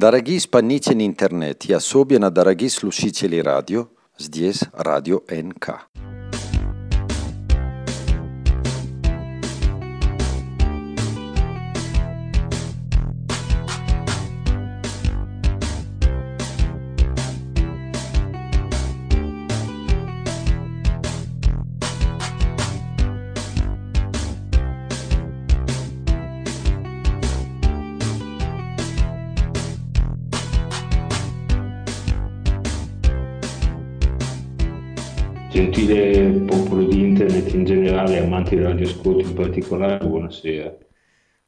Дорогие исполнители интернет, особенно дорогие слушатели радио, здесь радио НК. Gentile popolo di internet in generale, amanti del radioascolto in particolare, buonasera.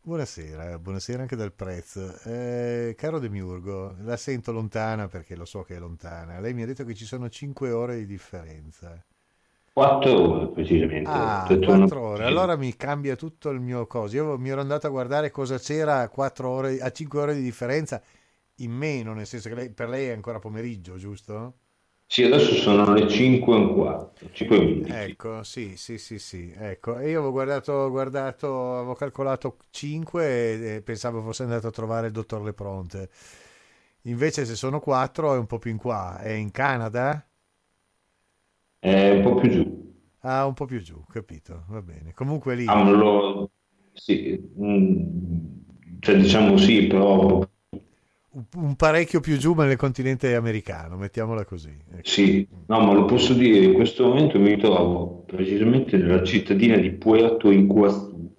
Buonasera, buonasera anche dal prezzo. Eh, caro Demiurgo, la sento lontana perché lo so che è lontana. Lei mi ha detto che ci sono 5 ore di differenza. 4 ore precisamente. Ah, Ho detto una- 4 ore. Allora mi cambia tutto il mio coso. Io mi ero andato a guardare cosa c'era a, 4 ore, a 5 ore di differenza in meno, nel senso che lei- per lei è ancora pomeriggio, giusto? Sì, adesso sono le 5 e un quarto, 5 e 11. Ecco, sì, sì, sì, sì, ecco. Io avevo guardato, guardato, avevo calcolato 5 e, pensavo fosse andato a trovare il dottor Lepronte. Invece se sono 4 è un po' più in qua. È in Canada? È un po' più giù. Ah, un po' più giù, capito, va bene. Comunque lì, Ah, lo- sì, mm, cioè diciamo sì, però un, parecchio più giù ma nel continente americano, mettiamola così. ecco. sì, no, ma lo posso dire, in questo momento mi trovo precisamente nella cittadina di Puerto Iguazú,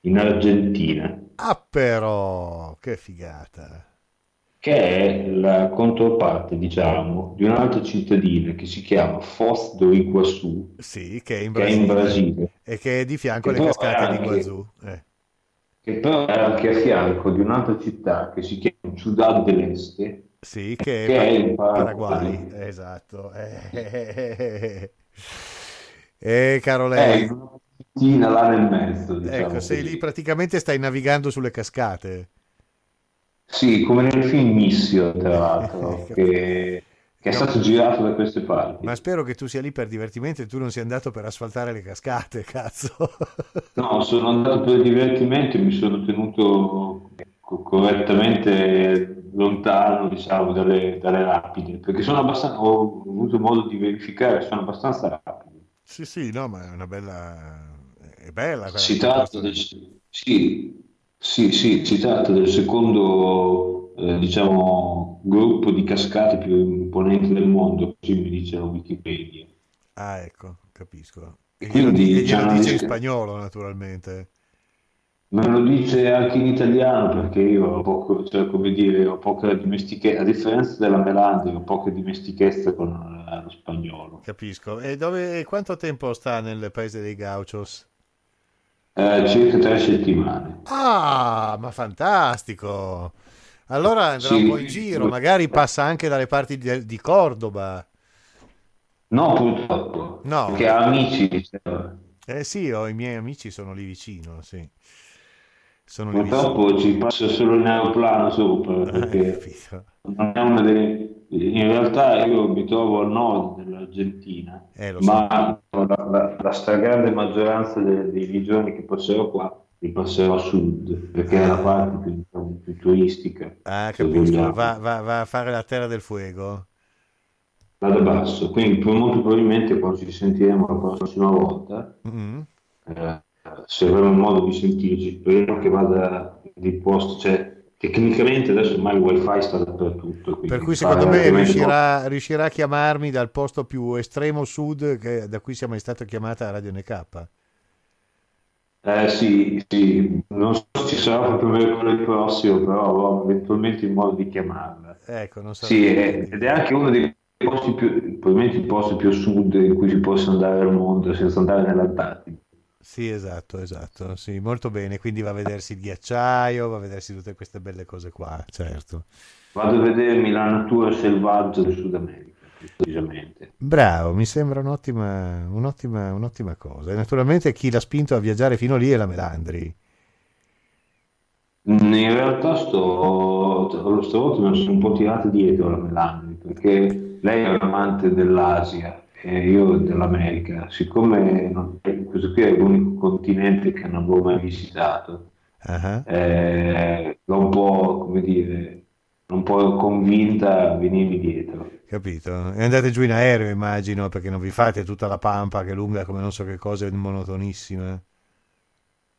in Argentina. Ah, però, che figata. che è la controparte, diciamo, di un'altra cittadina che si chiama Foz do Iguaçu, Sì, che è in che è in Brasile Brasile, e che è di fianco che alle cascate di Iguazú. Eh. Che però è anche a fianco di un'altra città che si chiama Ciudad del Este, Sì, che è che è in Paraguay, Paraguay. esatto. Eh, eh, caro lei, una cittadina là nel mezzo, ecco, diciamo sei lì così. praticamente stai navigando sulle cascate. Sì, come nel film Missio, tra l'altro, che, che è stato girato da queste ma parti. spero che tu sia lì per divertimento e tu non sia andato per asfaltare le cascate, cazzo. No, sono andato per divertimento e mi sono tenuto co- correttamente lontano, diciamo, dalle, dalle rapide, perché sono abbastanza, ho avuto modo di verificare, sono abbastanza rapide. Sì, sì, no, ma è una bella... è bella quella Si tratta del, sì, sì, sì, si tratta del secondo, eh, diciamo, gruppo di cascate più imponenti del mondo, così mi dice la Wikipedia. Ah, ecco, capisco. E quindi e c'è glielo dice in spagnolo, naturalmente. Me lo dice anche in italiano perché io ho poco, cioè, come dire, ho poca dimestichezza, a differenza della Melandri, ho poca dimestichezza con eh, lo spagnolo. Capisco. E dove, quanto tempo sta nel paese dei Gauchos? Eh, circa tre settimane. Ah, ma fantastico! Allora andrà un po' in Sì, giro, magari passa anche dalle parti di, di Cordoba. no, purtroppo, No, perché ha amici, diceva. eh sì, ho, i miei amici sono lì vicino, sì. Sono lì vicino. Purtroppo ci passa solo in aeroplano sopra Ah, hai perché capito. non è una delle... In realtà io mi trovo al nord dell'Argentina, Eh, so. ma la, la- la stragrande maggioranza delle- dei giorni che passerò qua li passerò a sud, perché è la parte più, diciamo, più turistica, ah, capisco. Va, va- va a fare la Terra del Fuego. Vado basso, quindi molto probabilmente quando ci sentiremo la prossima volta, Mm. eh, se avremo modo di sentirci, speriamo che vada di posto, cioè tecnicamente adesso ormai il wifi sta dappertutto, Per cui secondo me riuscirà, riuscirà a chiamarmi dal posto più estremo sud che- da cui sia mai stata chiamata Radio NK. Eh sì, sì, non so se ci sarà proprio mercoledì prossimo, però avrò eventualmente il modo di chiamarla. Ecco, non Sì, saprei è- dirti. ed è anche uno dei posti più, probabilmente il posto più a sud in cui si possa andare al mondo senza andare nell'Antartide. Sì, esatto, esatto, sì, molto bene. Quindi va a vedersi il ghiacciaio, va a vedersi tutte queste belle cose qua, certo. Vado a vedermi la natura selvaggia del Sud America, precisamente. Bravo, mi sembra un'ottima, un'ottima, un'ottima cosa. E naturalmente chi l'ha spinto a viaggiare fino lì è la Melandri. In realtà sto, stavolta me sono un po' tirata dietro la Melanie, perché lei è un amante dell'Asia e io dell'America. Siccome non- questo qui è l'unico continente che non avevo mai visitato, Ah, eh, l'ho un po', come dire, un po' convinta venivi dietro. Capito? E andate giù in aereo, immagino, perché non vi fate tutta la pampa che è lunga come non so che cose monotonissime.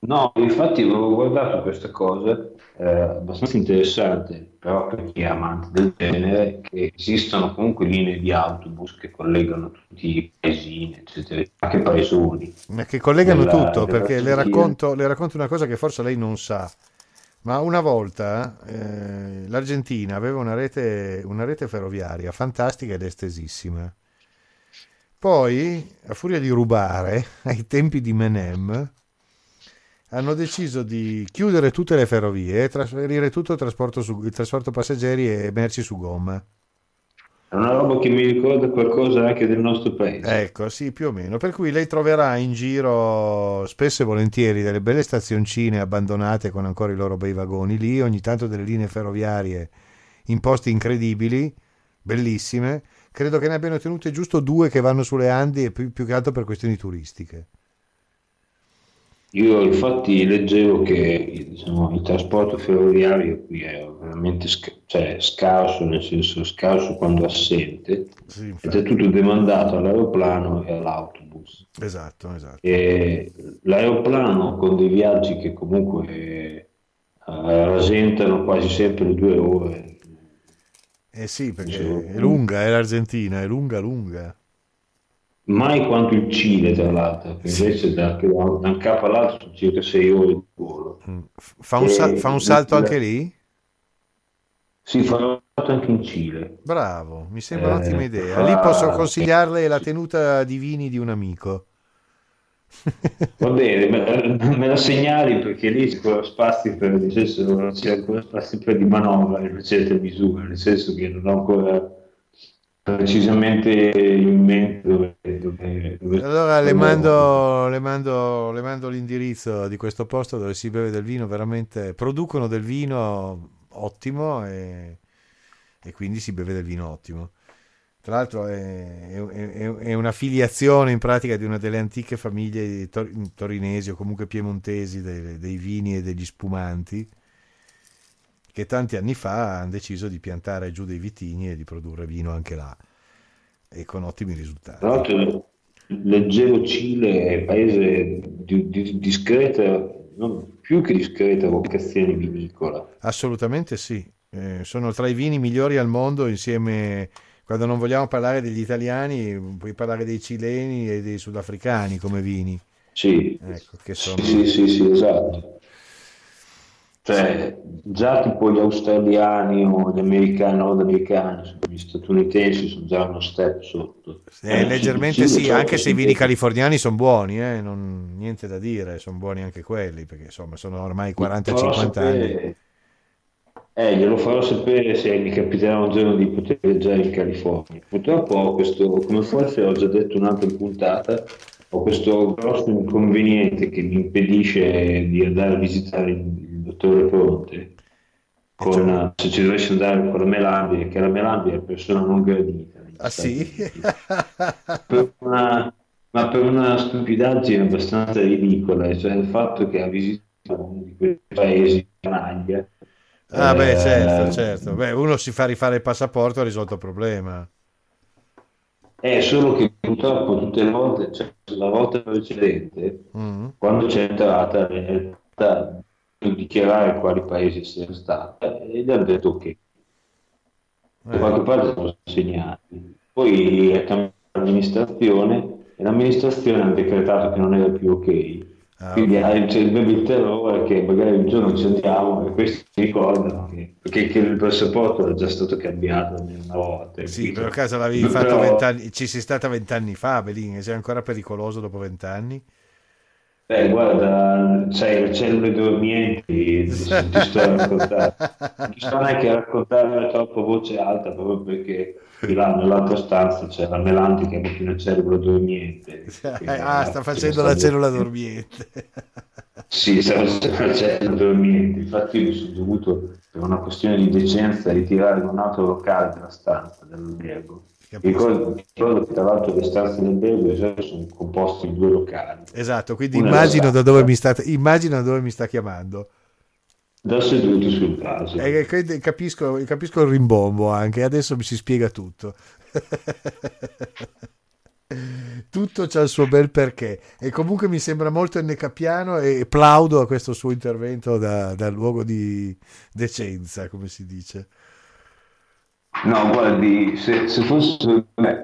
No, infatti avevo guardato questa cosa eh, abbastanza interessante, però per chi è amante del genere, che esistono comunque linee di autobus che collegano tutti i paesini, eccetera, anche paesoni. Ma che collegano Della- tutto, della perché le racconto, le racconto una cosa che forse lei non sa. Ma una volta eh, l'Argentina aveva una rete, una rete ferroviaria fantastica ed estesissima. Poi, a furia di rubare, ai tempi di Menem, hanno deciso di chiudere tutte le ferrovie e trasferire tutto il trasporto, su- il trasporto passeggeri e merci su gomma. È una roba che mi ricorda qualcosa anche del nostro paese. Ecco, sì, più o meno. Per cui lei troverà in giro spesso e volentieri delle belle stazioncine abbandonate con ancora i loro bei vagoni lì, ogni tanto delle linee ferroviarie in posti incredibili, bellissime. Credo che ne abbiano tenute giusto due che vanno sulle Andi e più, più che altro per questioni turistiche. Io infatti leggevo che diciamo, il trasporto ferroviario qui è veramente sca- cioè, scarso, nel senso scarso quando assente, Sì, ed è tutto demandato all'aeroplano e all'autobus. Esatto, esatto. E l'aeroplano con dei viaggi che comunque eh, rasentano quasi sempre le due ore. Eh sì, perché è lunga, è l'Argentina, è lunga, lunga. Mai quanto il Cile, tra l'altro, che invece da, da un capo all'altro sono circa 6 ore di volo. Mm. Fa un, sa- fa un salto anche lì? Si fa anche in Cile. Bravo, mi sembra Eh, un'ottima idea. Lì posso consigliarle la tenuta di vini di un amico. Va bene, me, me la segnali perché lì c'è ancora spazio per, nel senso, c'è ancora spazio per di manovra in una certa misura, nel senso che non ho ancora precisamente in mente dove, dove, dove- Allora le mando, le mando- le mando l'indirizzo di questo posto dove si beve del vino, veramente producono del vino ottimo e, e quindi si beve del vino ottimo. Tra l'altro è, è- è- una filiazione in pratica di una delle antiche famiglie tor- torinesi o comunque piemontesi dei, dei vini e degli spumanti che tanti anni fa hanno deciso di piantare giù dei vitigni e di produrre vino anche là e con ottimi risultati. Tra l'altro leggevo Cile paese di, di discreta, non più che discreta vocazione vinicola. Assolutamente sì, Eh, sono tra i vini migliori al mondo insieme, quando non vogliamo parlare degli italiani, puoi parlare dei cileni e dei sudafricani come vini, Sì, ecco, che sono... sì, sì, sì, esatto. Cioè, già tipo gli australiani o gli americani, nordamericani, gli statunitensi sono già uno step sotto. Eh, Eh, leggermente sì, certo, anche se i vini sì. californiani sono buoni, eh, non- niente da dire, sono buoni anche quelli, perché insomma sono ormai Farò 40-50 anni. Eh, glielo farò sapere se mi capiterà un giorno di poter viaggiare in California. Purtroppo ho questo, come forse ho già detto in un'altra puntata, ho questo grosso inconveniente che mi impedisce di andare a visitare il dottore Pronte. Con, cioè? se ci dovessi andare con la Melambia, che la Melambia è una persona non gradita. Ah sì? Per una- ma per una stupidaggine abbastanza ridicola, cioè il fatto che ha visitato uno di quei paesi canaglia. Ah beh, eh, certo, certo. Beh, uno si fa rifare il passaporto, ha risolto il problema. È solo che purtroppo tutte le volte, cioè la volta precedente, Mm. quando c'è entrata, è stata di dichiarare quali paesi sia stata e gli hanno detto ok. Da Eh, qualche parte sono segnati. Poi è cambiata l'amministrazione e l'amministrazione ha decretato che non era più ok. ah, Quindi ok. hai- c'è il terrore che magari un giorno ci andiamo e questi si ricordano che, perché che il passaporto era già stato cambiato una volta. Sì, per caso l'avevi Però- fatto vent'anni, ci sei stata vent'anni fa, Belin, sei ancora pericoloso dopo vent'anni? Beh, guarda, c'hai le cellule dormienti, ti, sto a raccontare. Non sto neanche a raccontare troppo voce alta, proprio perché di là nell'altra stanza c'è la Melanti che è proprio una cellula dormiente. Ah, sta facendo la cellula dormiente. Sì, stavo facendo la cellula dormiente. Infatti io mi sono dovuto, per una questione di decenza, ritirare in un altro locale della stanza dell'albergo. Ricordo, che tra l'altro le stanze dell'albergo sono composte di due locali. Esatto, quindi immagino da stanza. dove mi sta, immagino da dove mi sta chiamando. da seduto sul caso. Eh, capisco, capisco il rimbombo anche, adesso mi si spiega tutto. tutto c'ha il suo bel perché e comunque mi sembra molto ennecapiano e plaudo a questo suo intervento da, da luogo di decenza come si dice no guardi se, se fosse per me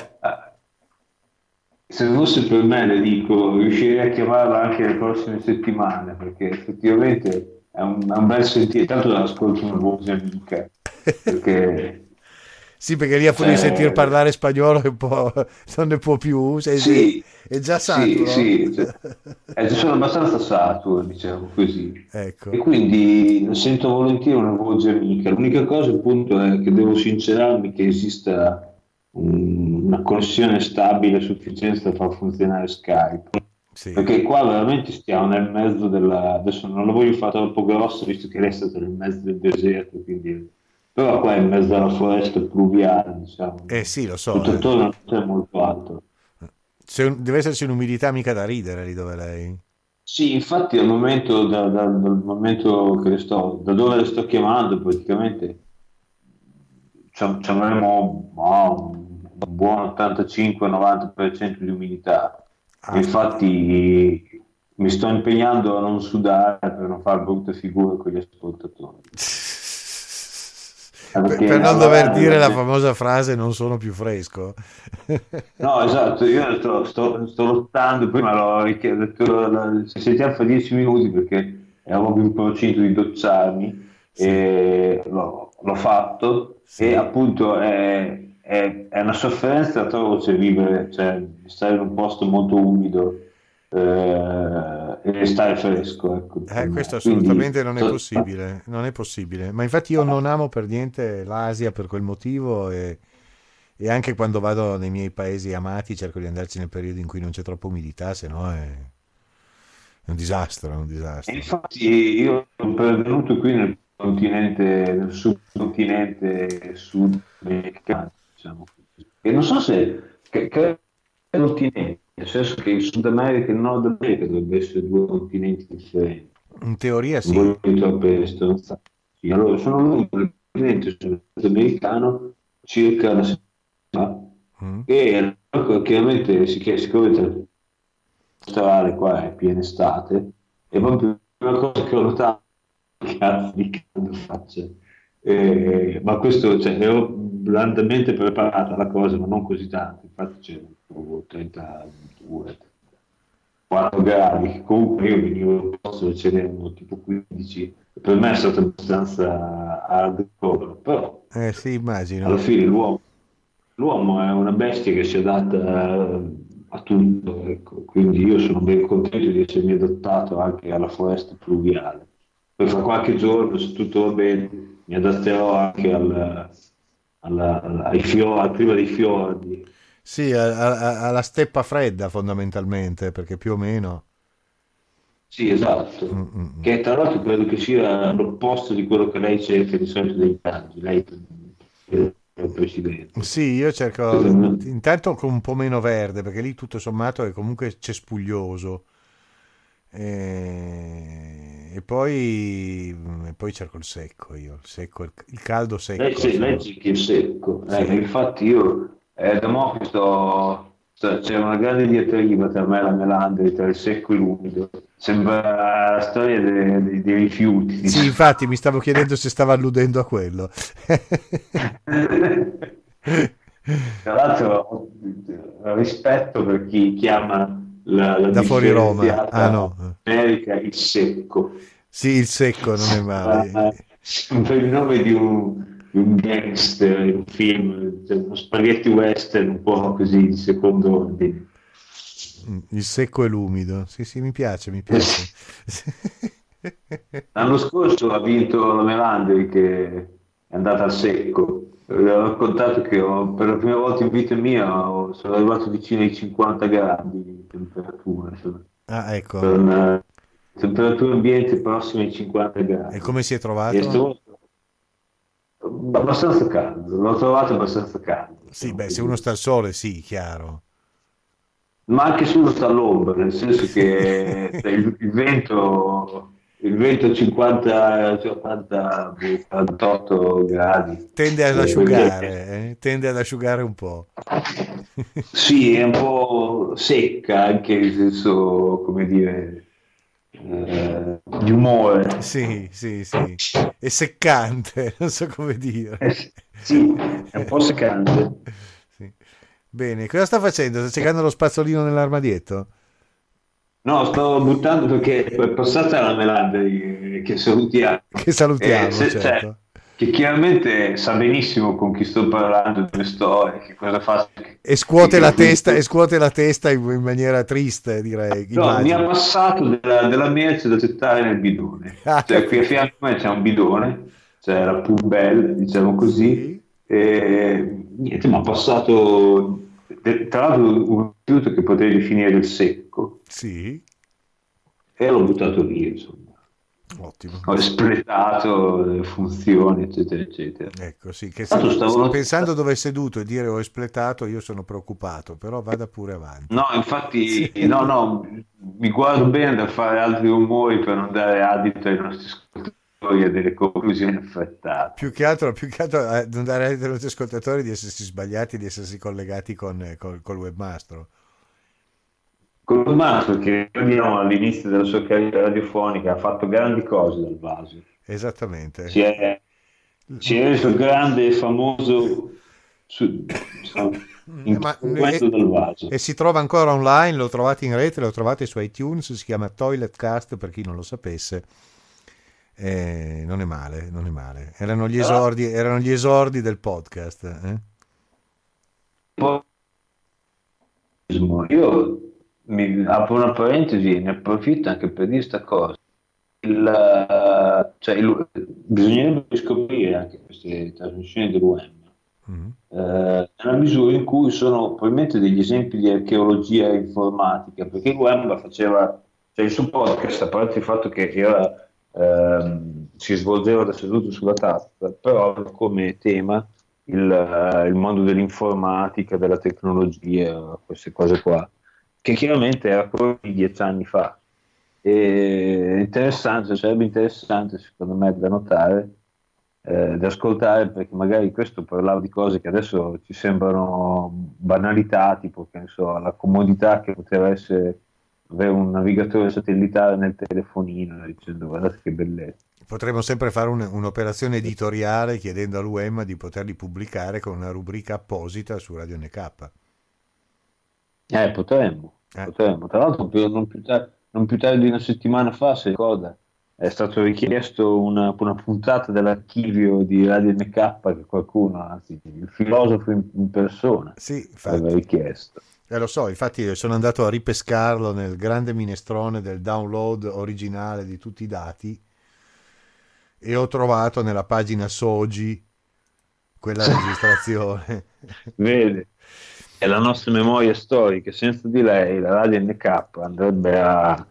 se fosse per me le dico riuscirei a chiamarla anche le prossime settimane perché effettivamente è un, un bel sentire, tanto l'ascolto una voce amica, perché... sì, perché lì a fuori di cioè, sentire parlare spagnolo un po', non ne può più, sei, sì, è già saturo. Sì, sì, eh, sono abbastanza saturo, diciamo così. Ecco. E quindi sento volentieri una voce amica. L'unica cosa appunto è che devo sincerarmi che esista un, una connessione stabile a sufficienza da far funzionare Skype sì. Perché qua veramente stiamo nel mezzo della... Adesso non lo voglio fare troppo grosso, visto che stato nel mezzo del deserto, quindi... Però qua è in mezzo alla foresta pluviale, diciamo. Eh sì, lo so. Tutto attorno non c'è molto alto. C'è, deve esserci un'umidità mica da ridere lì dove lei... Sì, infatti al momento, da, da, dal momento che le sto, da dove le sto chiamando, praticamente ci avremo oh, un buon 85-90% di umidità Ah, Infatti mi sto impegnando a non sudare per non fare brutte figure con gli ascoltatori. per, per non dover dire la famosa frase non sono più fresco. no, esatto, io sto, sto, sto lottando, prima l'ho richiesto, se sentiamo fra dieci minuti perché ero in procinto di docciarmi sì. e l'ho, l'ho fatto sì. e appunto è, è, è una sofferenza trovo cioè, vivere, cioè stare in un posto molto umido eh, e stare fresco. Ecco. Eh, questo assolutamente Quindi, non è possibile, non è possibile. Ma infatti io non amo per niente l'Asia per quel motivo e, e anche quando vado nei miei paesi amati cerco di andarci nel periodo in cui non c'è troppa umidità, se no è... È un disastro, è un disastro. Infatti io sono pervenuto qui nel continente, nel subcontinente sudamericano, diciamo. E non so se che, continente, nel senso che il Sud America e il Nord America dovrebbero essere due continenti differenti. In teoria sì. Non troppe sì, allora sono l'unico continente sudamericano circa una settimana mm. e chiaramente si siccome il strade qua è piena estate, è proprio una cosa che ho notato cazzo di caldo faccia. Eh, ma questo cioè, ero blandamente preparata la cosa, ma non così tanto. Infatti c'era 32, 4 gradi. Comunque io venivo al posto dove c'erano tipo 15. Per me è stato abbastanza hardcore, però eh, sì, immagino. alla fine l'uomo, l'uomo è una bestia che si adatta a tutto, ecco. quindi io sono ben contento di essermi adattato anche alla foresta pluviale. Poi fra qualche giorno, se tutto va bene, mi adatterò anche al, alla, ai fiori, al clima dei fiordi. Sì, a, a, alla steppa fredda fondamentalmente, perché più o meno... Sì, esatto. Mm-mm. Che tra l'altro credo che sia l'opposto di quello che lei cerca di solito dei viaggi. Lei è il presidente. Sì, io cerco intanto con un po' meno verde, perché lì tutto sommato è comunque cespuglioso. E, e poi, e poi cerco il secco io, il, secco, il, caldo secco. Lei, sì, lei cerca il secco. Eh, sì. infatti io eh, da mo' che sto, c'è una grande diatriba tra me e la melandri, tra il secco e l'umido. Sembra la storia dei, dei, dei rifiuti. Sì, infatti mi stavo chiedendo se stava alludendo a quello. Tra l'altro rispetto per chi chiama la, la da fuori Roma. Ah, no. America il secco. Sì, il secco non è male. Sembra il nome di un, di un gangster un film, cioè uno spaghetti western un po' così di secondo ordine. Mm, il secco e l'umido, sì sì mi piace, mi piace. L'anno scorso ha vinto la Melandri che è andata al secco. Vi ho raccontato che ho, per la prima volta in vita mia ho, sono arrivato vicino ai 50 gradi di temperatura. Insomma. Ah, ecco. Per una temperatura ambiente prossima ai 50 gradi. E come si è trovato? Abbastanza caldo, l'ho trovato abbastanza caldo. Sì, beh, se uno sta al sole, sì, chiaro. Ma anche se uno sta all'ombra, nel senso che il, il, vento, il vento 50, 50 48 gradi. Tende ad asciugare, eh? tende ad asciugare un po'. sì, è un po' secca anche in senso, come dire, eh, di umore. Sì, sì, sì. È seccante, non so come dire. Eh, sì, è un po' seccante. Sì. Bene, cosa sta facendo? Sta cercando lo spazzolino nell'armadietto? No, sto buttando perché è passata la Melandri che salutiamo. Che salutiamo, eh, se, certo. Cioè, che chiaramente sa benissimo con chi sto parlando, dove sto e che cosa fa. E scuote, la testa, e scuote la testa in, in maniera triste, direi. No, immagino. mi ha passato della, della, merce da gettare nel bidone. Ah, cioè, qui a fianco a me c'è un bidone, c'è la Pubelle, diciamo così, sì. e niente, mi ha passato tra l'altro un rifiuto che potrei definire del secco. Sì. E l'ho buttato via, insomma. Ottimo. Ho espletato le funzioni, eccetera, eccetera. Ecco, sì, che se, stavo... pensando dove è seduto e dire ho espletato, io sono preoccupato, però vada pure avanti. No, infatti, sì. no, no, mi guardo bene da fare altri rumori per non dare adito ai nostri ascoltatori a delle conclusioni affrettate. Più che altro, più che altro eh, non dare ai nostri ascoltatori di essersi sbagliati, di essersi collegati con, eh, col, col webmastro. Col webmastro che abbiamo all'inizio della sua carriera radiofonica ha fatto grandi cose dal vaso. Esattamente. Si è, si è reso grande e famoso su, in Ma, questo e, vaso. E si trova ancora online, lo trovate in rete, lo trovate su iTunes, si chiama Toilet Cast per chi non lo sapesse eh, non è male, non è male. Erano gli esordi, erano gli esordi del podcast. Eh? Io mi apro una parentesi, ne approfitto anche per dire questa cosa. Il, cioè, il, bisognerebbe scoprire anche queste trasmissioni dell'UM mm-hmm. eh, nella misura in cui sono probabilmente degli esempi di archeologia informatica perché l'UM faceva cioè il suo podcast a parte il fatto che era ehm, si svolgeva da seduto sulla tazza, però come tema il, eh, il, mondo dell'informatica, della tecnologia, queste cose qua, che chiaramente era quello di dieci anni fa. E interessante, sarebbe interessante secondo me da notare, eh, da ascoltare, perché magari questo parlava di cose che adesso ci sembrano banalità, tipo che so, la comodità che poteva essere avere un navigatore satellitare nel telefonino dicendo guardate che bellezza. Potremmo sempre fare un, un'operazione editoriale chiedendo all'UEM di poterli pubblicare con una rubrica apposita su Radio NK. Eh, potremmo, eh. potremmo. Tra l'altro non più, tardi, non più, tardi, di una settimana fa, se ricorda, è stato richiesto una, una, puntata dell'archivio di Radio NK che qualcuno, anzi il filosofo in, in persona, sì, aveva richiesto. Eh, lo so, infatti sono andato a ripescarlo nel grande minestrone del download originale di tutti i dati e ho trovato nella pagina Soji quella registrazione. Vede, è la nostra memoria storica, senza di lei la radio NK andrebbe a,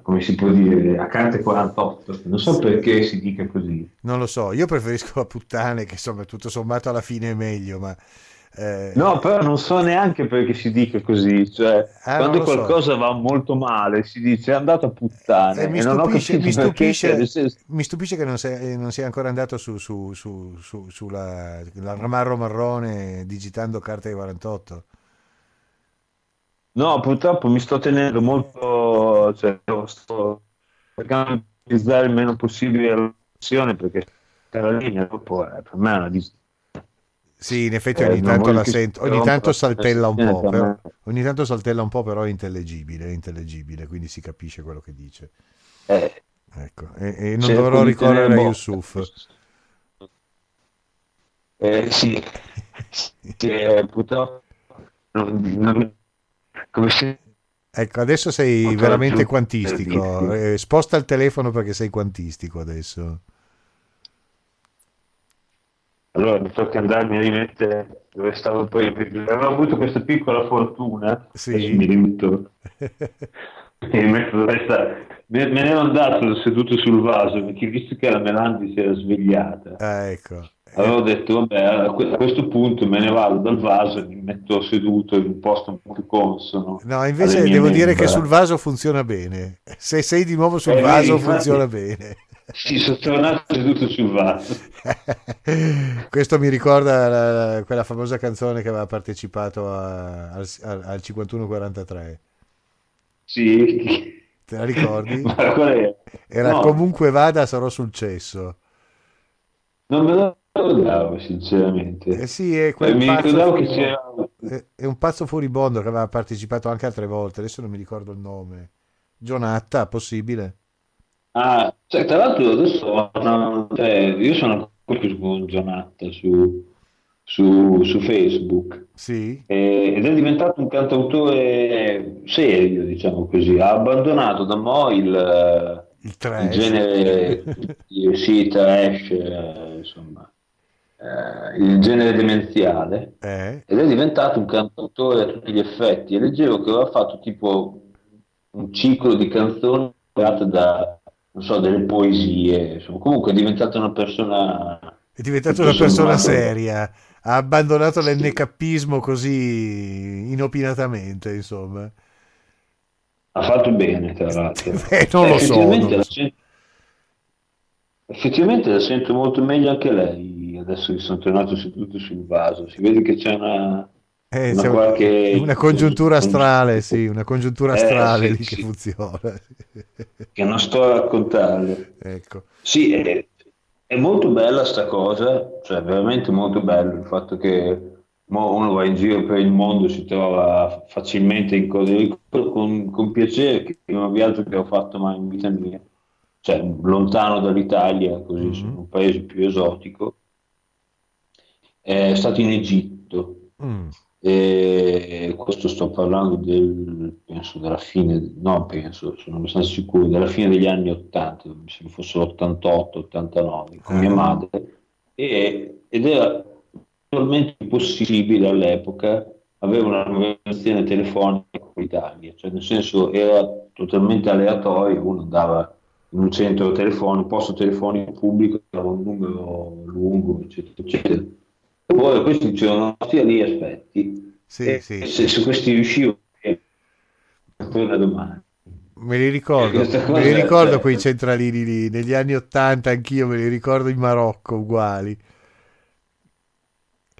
come si può dire, a carte 48. Non so perché si dica così. Non lo so, io preferisco a puttane che insomma tutto sommato alla fine è meglio, ma eh, no, però non so neanche perché si dica così. Cioè, eh, quando qualcosa so. va molto male, si dice è andato a puttane. Eh, mi, stupisce, mi, stupisce, perché... mi, stupisce, che non sia, non sia ancora andato su, su, su, su sulla ramarro marrone digitando carta di 48. No, purtroppo mi sto tenendo molto. Cioè, sto cercando di utilizzare il meno possibile la perché la linea dopo è, per me è una distrazione sì, in effetti ogni eh, tanto la sento, ogni tanto saltella un po', però, ogni tanto saltella un po', però è intellegibile, è intellegibile, quindi si capisce quello che dice. Eh, ecco, e, e non dovrò ricorrere a Yusuf. Eh, sì, che purtroppo non, non, come se... Ecco, adesso sei veramente quantistico. Eh, sposta il telefono perché sei quantistico adesso. Allora mi tocca andarmi a rimettere dove stavo poi. Avevo avuto questa piccola fortuna, sì. mi rimetto, dove sta. Me, me ne ero andato seduto sul vaso perché visto che la Melandi si era svegliata. Ah, ecco. Avevo detto, vabbè, a questo punto me ne vado dal vaso e mi metto seduto in un posto un po' più consono. No, invece devo dire che sul vaso funziona bene. Se sei di nuovo sul eh, vaso infatti, funziona bene. Sì, sono tornato seduto sul vaso. Questo mi ricorda la, quella famosa canzone che aveva partecipato a, al, al 5143. Sì. Te la ricordi? Era no. comunque vada, sarò sul cesso. Non me lo ricordavo, sinceramente. Eh sì, è, quel eh, mi ricordavo che c'era... È un pazzo furibondo che aveva partecipato anche altre volte, adesso non mi ricordo il nome. Gionatta, possibile? Ah, cioè, tra l'altro adesso cioè, io sono con Gionatta su, su, su Facebook sì. e, ed è diventato un cantautore serio, diciamo così. Ha abbandonato da mo' il, il, il genere sì, trash, eh, insomma, eh, il genere demenziale eh. ed è diventato un cantautore a tutti gli effetti. E leggevo che aveva fatto tipo un ciclo di canzoni da, non so, delle poesie, insomma, comunque è diventata una persona... È diventata una persona seria, ha abbandonato l'NKismo così inopinatamente, insomma. Ha fatto bene, tra l'altro. Eh, non lo so. Non la sento, effettivamente la sento molto meglio anche lei, adesso che sono tornato seduto sul vaso. Si vede che c'è una... Eh, una, qualche... una, congiuntura astrale, sì, una congiuntura eh, astrale sì, sì. che funziona. Che non sto a raccontare. Ecco. Sì, è, è molto bella sta cosa, cioè veramente molto bello il fatto che uno va in giro per il mondo, si trova facilmente in cose, con, con piacere, che è un viaggio che ho fatto mai in vita mia, cioè lontano dall'Italia, così, mm-hmm. un paese più esotico, è stato in Egitto. Mm. E questo sto parlando del, penso della fine, no penso, sono abbastanza sicuro, della fine degli anni 80, mi sembra fosse l'88, 89, con mia ah. madre, e, ed era totalmente impossibile all'epoca avere una conversazione telefonica con l'Italia, cioè nel senso era totalmente aleatorio, uno andava in un centro telefonico, posto telefonico pubblico, aveva un numero lungo, eccetera, eccetera. Poi questi stia lì, aspetti. Sì, e sì. Se su questi riuscivo, torna domani. Me li ricordo, me li ricordo quei centralini lì, negli anni Ottanta anch'io me li ricordo in Marocco uguali.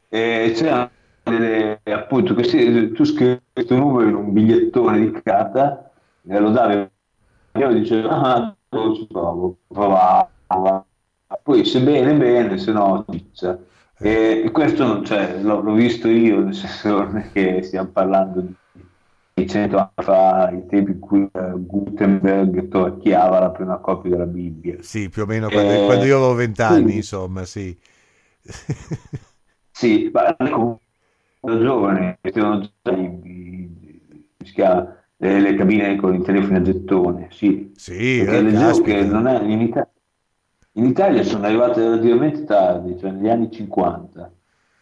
E c'erano delle, appunto, questi, tu scrivi questo numero in un bigliettone di carta e lo davi, io dicevo, ah, ci provo, provavo, poi se bene, bene, se no, pizza. E, questo cioè, l'ho, visto io, nel senso non è che stiamo parlando di cento anni fa, i tempi in cui uh, Gutenberg torchiava la prima copia della Bibbia. Sì, più o meno quando, e... quando io avevo vent'anni, sì. insomma, sì. sì, ma comunque da giovane, erano già le, le, cabine con i telefoni a gettone, sì. Sì, Perché eh, leggevo che non è, Italia, in Italia sono arrivate relativamente tardi, cioè negli anni 50.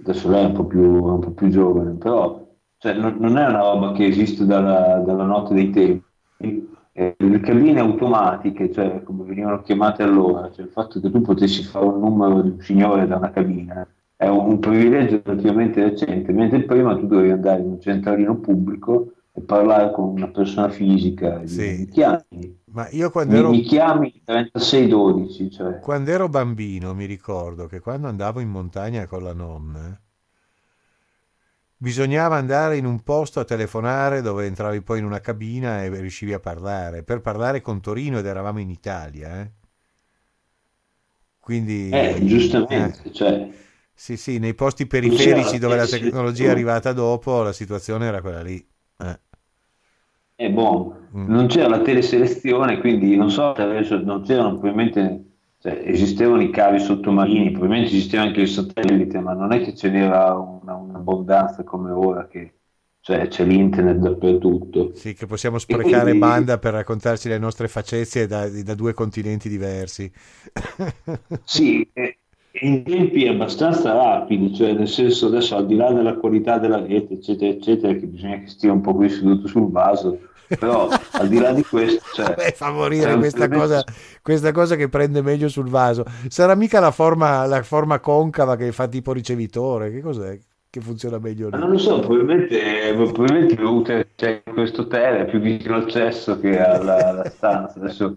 Adesso lei è un po' più, un po più giovane, però cioè, non, non, è una roba che esiste dalla, dalla notte dei tempi. Eh, le cabine automatiche, cioè come venivano chiamate allora, cioè il fatto che tu potessi fare un numero di un signore da una cabina è un, un privilegio relativamente recente, mentre prima tu dovevi andare in un centralino pubblico e parlare con una persona fisica. Sì. Mi chiami? Ma io quando ero... Mi chiami 3612. Cioè. Quando ero bambino mi ricordo che quando andavo in montagna con la nonna bisognava andare in un posto a telefonare dove entravi poi in una cabina e riuscivi a parlare. Per parlare con Torino ed eravamo in Italia. Eh? Quindi... Eh, giustamente, eh. cioè... Sì, sì, nei posti periferici dove la tecnologia è arrivata dopo la situazione era quella lì. Eh, boh, mm. non c'era la teleselezione, quindi non so se non c'erano probabilmente, cioè, esistevano i cavi sottomarini, probabilmente esisteva anche il satellite, ma non è che ce n'era una, un'abbondanza come ora che cioè, c'è l'internet dappertutto. Sì, che possiamo sprecare quindi... banda per raccontarci le nostre facezie da, da due continenti diversi. sì, eh, in tempi abbastanza rapidi, cioè nel senso adesso al di là della qualità della rete, eccetera, eccetera, che bisogna che stia un po' qui seduto sul vaso, Però al di là di questo... Cioè, Beh, fa morire questa cosa, questa cosa che prende meglio sul vaso. Sarà mica la forma, la forma concava che fa tipo ricevitore? Che cos'è? Che funziona meglio lì? Non lo so, probabilmente, probabilmente c'è questo hotel è più vicino al cesso che alla, alla stanza. Adesso?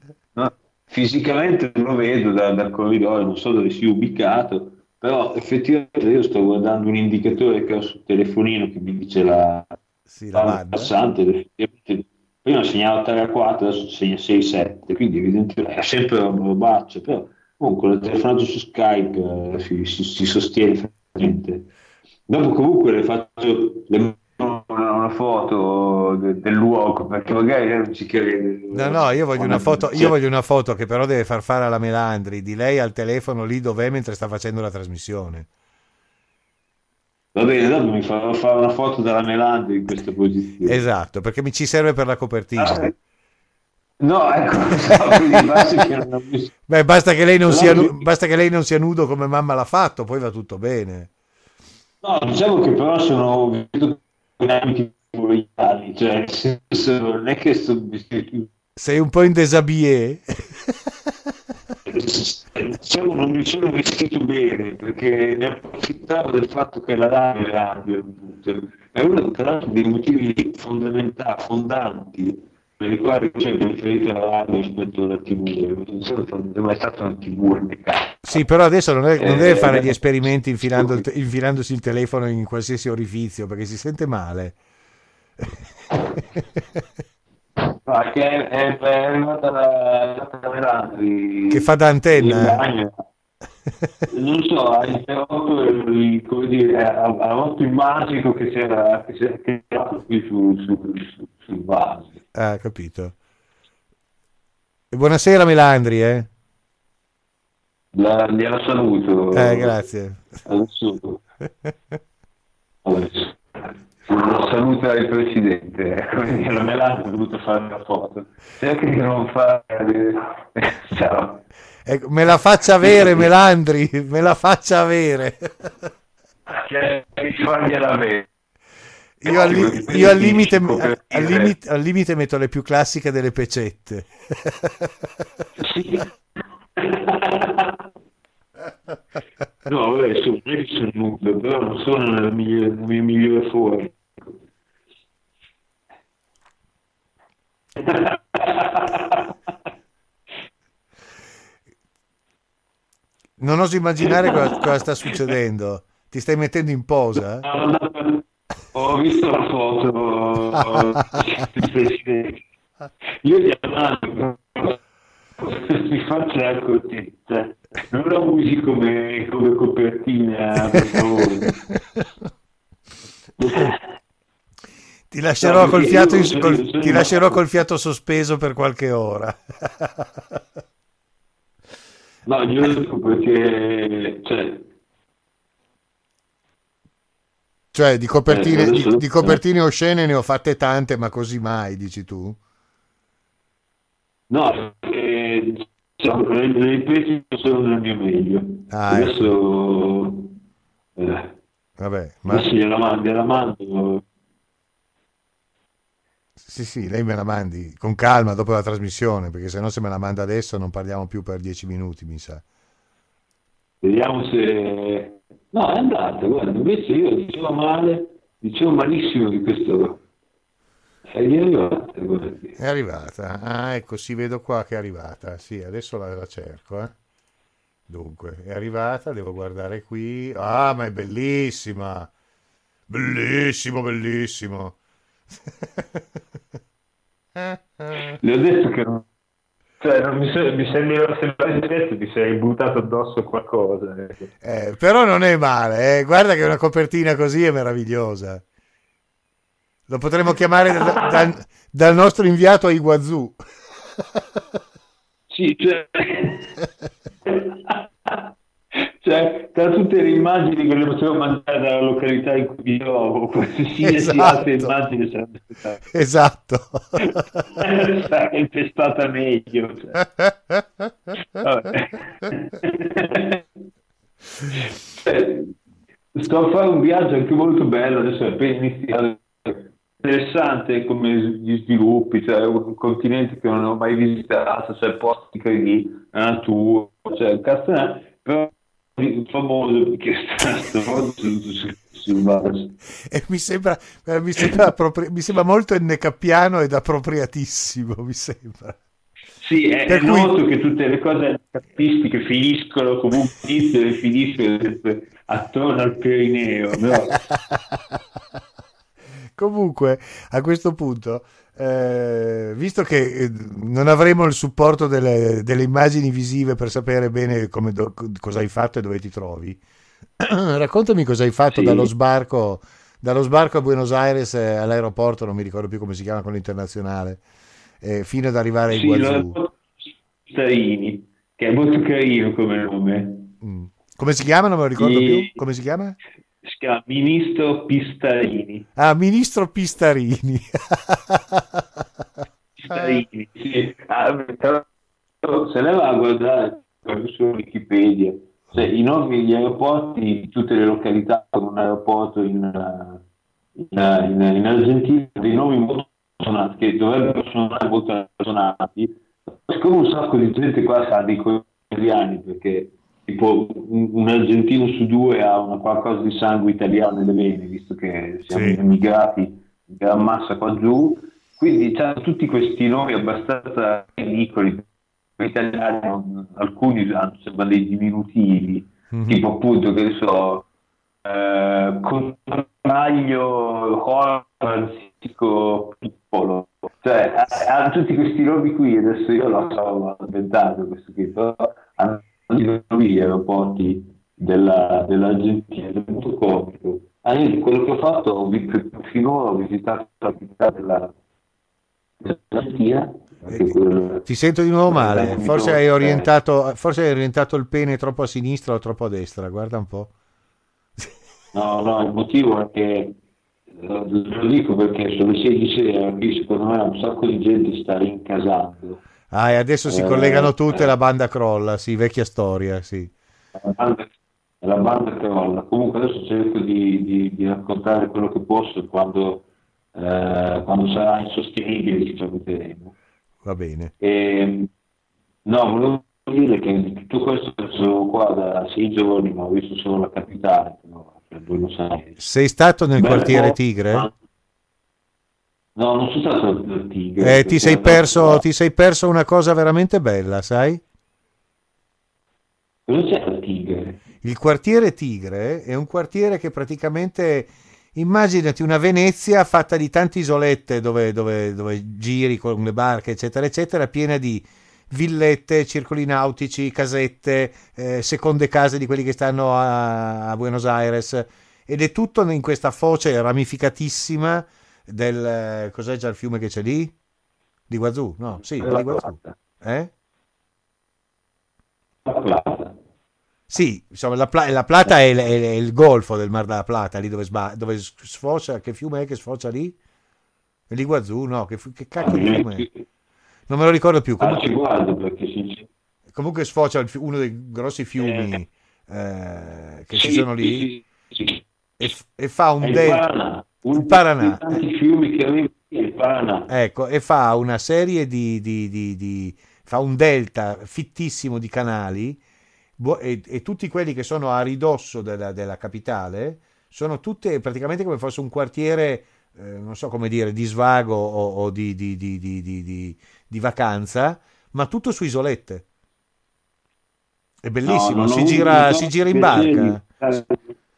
Fisicamente non lo vedo da, dal corridoio, non so dove sia ubicato, però effettivamente io sto guardando un indicatore che ho sul telefonino che mi dice la, sì, la, la passante, effettivamente prima segnava 3 a 4, adesso segna 6 a 7, quindi evidentemente è sempre un robaccio, però comunque il telefonato su Skype eh, si, si, si, sostiene facilmente. Dopo comunque le faccio le una, foto de, del luogo perché magari non ci crede. No, no, io voglio, una foto, io voglio una foto che però deve far fare alla Melandri di lei al telefono lì dov'è mentre sta facendo la trasmissione. Va bene, dopo mi farò fare una foto della Melandri in questa posizione. Esatto, perché mi ci serve per la copertina. Ah, no, ecco, basta, che Beh, basta, che lei non sia, basta che lei non sia nudo come mamma l'ha fatto, poi va tutto bene. No, diciamo che però sono in ambiti vogliali, cioè non è che sono sei un po' in desabillé diciamo non mi sono vestito bene perché ne approfittavo del fatto che la radio è radio è uno tra l'altro dei motivi fondamentali fondanti per i quali c'è preferito la radio rispetto alla tv non è mai stata una tv sì però adesso non, è, non deve eh, fare gli esperimenti infilando il, infilandosi il telefono in qualsiasi orifizio perché si sente male che è, è arrivata la, la che fa da antenna non so, come dire, ha, rotto il magico che c'era, che c'era qui su, su, su, sul vaso. Ah, capito. Buonasera Melandri, eh? La, gliela saluto. Eh, grazie. Adesso, adesso. Saluta il presidente, ecco, la Melandri ha voluto fare una foto. Cerca di non fare... Ciao. Ecco, me la faccia avere Melandri, me la faccia avere. Io, al, io al, limite, al, limite, al, limite, metto le più classiche delle pecette. Sì. No, vabbè, sono, sono nudo, però non sono nella mia, nella mia migliore forma. Non oso immaginare cosa, cosa, sta succedendo. Ti stai mettendo in posa? Ho visto la foto. Io gli mando mi faccio la cortezza. Non la usi come, come copertina, per favore. Ti lascerò, col fiato in, col, ti lascerò col fiato sospeso per qualche ora. No, io lo dico perché, cioè, cioè di copertine, eh, di, di copertine oscene ne ho fatte tante, ma così mai, dici tu? No, eh, diciamo, le, le riprese sono nel mio meglio. Ah, ecco. adesso, eh, Vabbè, ma... adesso gliela mando, gliela mando sì, sì, lei me la mandi con calma dopo la trasmissione, perché se no se me la manda adesso non parliamo più per dieci minuti, mi sa. Vediamo se... No, è andata, guarda, invece io dicevo male, dicevo malissimo di questo... È arrivata, guardi. È arrivata, ah ecco, si vedo qua che è arrivata, sì, adesso la, la cerco, eh. Dunque, è arrivata, devo guardare qui. Ah, ma è bellissima! Bellissimo, bellissimo! Le ho detto che non, cioè, non mi, so, mi sembra sembrare ti sei buttato addosso qualcosa. Ecco. Eh, però non è male, eh. guarda che una copertina così è meravigliosa. Lo potremmo chiamare da, da, dal nostro inviato a Iguazú. Sì, cioè... Cioè, tra tutte le immagini che le potevo mandare dalla località in cui vivo, qualsiasi esatto. altre immagini sarebbe stata esatto. sarebbe stata meglio. Cioè. sto a fare un viaggio anche molto bello, adesso è appena iniziato, interessante come gli sviluppi, cioè un continente che non ho mai visitato, cioè posti carini, la natura, cioè cazzo è, però famoso perché è stato sul Mars. E mi sembra, eh, mi, sembra appropri- mi sembra molto ennecappiano ed appropriatissimo, mi sembra. Sì, è, cui... noto che tutte le cose capistiche finiscono comunque iniziano e finiscono attorno al Perineo. No? Comunque, a questo punto, eh, visto che eh, non avremo il supporto delle, delle immagini visive per sapere bene do, cosa hai fatto e dove ti trovi, raccontami cosa hai fatto sì. dallo, sbarco, dallo sbarco a Buenos Aires eh, all'aeroporto, non mi ricordo più come si chiama quello internazionale, eh, fino ad arrivare a sì, Iguazú. Starini, che è molto carino come nome. Mm. Come si chiama? Non me lo ricordo e... più. Come si chiama? Si chiama Ministro Pistarini. Ah, Ministro Pistarini. Pistarini, sì. Ah, se lei va a guardare su Wikipedia, cioè, i nomi degli aeroporti di tutte le località con un aeroporto in, in, in, in Argentina, dei nomi molto suonati, che dovrebbero suonare molto suonati, siccome un sacco di gente qua sa dei italiani perché tipo un, argentino su due ha una qualcosa di sangue italiano nelle vene, visto che siamo sì. emigrati in gran massa qua giù. Quindi hanno tutti questi nomi abbastanza ridicoli. Italiani, alcuni hanno, sembrano dei diminutivi, mm-hmm. tipo appunto, che ne so, eh, Contraglio, Francisco Piccolo. Cioè, hanno tutti questi nomi qui, adesso io lo so, inventato questo qui, però hanno gli aeroporti della, dell'Argentina, è molto comico. Ah, quello che ho fatto, ho, finora ho visitato la città della, dell'Argentina. Eh, ti sento di nuovo male, forse hai, orientato, forse hai orientato il pene troppo a sinistra o troppo a destra, guarda un po'. No, no, il motivo è che lo dico perché sono le 6 di sera, qui secondo me un sacco di gente sta rincasando Ah, e adesso si eh, collegano tutte, la banda crolla, sì, vecchia storia, sì. La banda, la banda crolla. Comunque adesso cerco di, di, di raccontare quello che posso quando, eh, quando sarà insostenibile ci saluteremo. Va bene. E, no, volevo dire che tutto questo sono qua da sei giorni, ma ho visto solo la capitale, Buenos Aires. Sei stato nel Beh, quartiere Tigre? Ma No, non sono stato Tigre. Eh, ti, sei perso, ti sei perso una cosa veramente bella, sai? Cosa c'è al Tigre? Il quartiere Tigre è un quartiere che praticamente immaginati una Venezia fatta di tante isolette dove, dove, dove, giri con le barche, eccetera, eccetera, piena di villette, circoli nautici, casette, eh, seconde case di quelli che stanno a, a Buenos Aires. Ed è tutto in questa foce ramificatissima del... cos'è già il fiume che c'è lì? Di Guazù? No, sì, di Guazù. Eh? La Plata. Sì, insomma, la, Pla- la Plata è, è, è, il golfo del Mar della Plata, lì dove, sba- dove sfocia, che fiume è che sfocia lì? L'Iguazù, no, che, che cacchio di fiume è? Non me lo ricordo più. Comunque, guardo comunque sfocia uno dei grossi fiumi eh, eh, che sì, ci sono lì sì, sì. E, e, fa un delta il Paraná. fiumi che arrivano il Paraná. Ecco, e fa una serie di, di, di, di fa un delta fittissimo di canali e, e, tutti quelli che sono a ridosso della, della capitale sono tutte praticamente come fosse un quartiere, eh, non so come dire, di svago o, o di, di, di, vacanza, ma tutto su isolette. È bellissimo, no, si, gira, si gira in barca.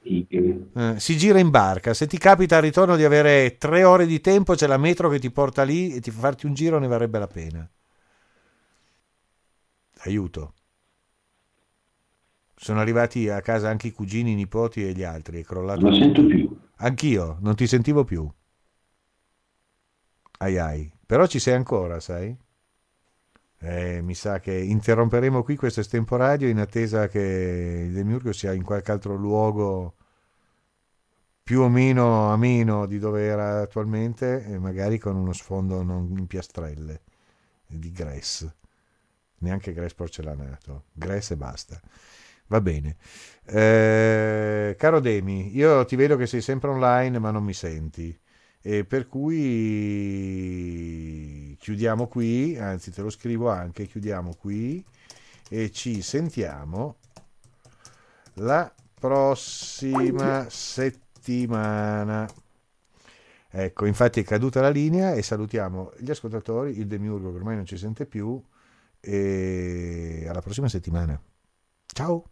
Eh, si gira in barca. Se ti capita al ritorno di avere tre ore di tempo, c'è la metro che ti porta lì e ti fa farti un giro, ne varrebbe la pena. Aiuto. Sono arrivati a casa anche i cugini, i nipoti e gli altri. È crollato. Non sento più. Anch'io, non ti sentivo più. Ai ai. Però ci sei ancora, sai? Eh, mi sa che interromperemo qui questo estemporadio in attesa che il Demiurgo sia in qualche altro luogo più o meno ameno di dove era attualmente e magari con uno sfondo non in piastrelle di Gress neanche Gress porcellanato. Gress e basta. Va bene. Eh, caro Demi io ti vedo che sei sempre online ma non mi senti. E per cui chiudiamo qui, anzi te lo scrivo anche, chiudiamo qui e ci sentiamo la prossima settimana. Ecco, infatti è caduta la linea e salutiamo gli ascoltatori, il Demiurgo che ormai non ci sente più e alla prossima settimana. Ciao!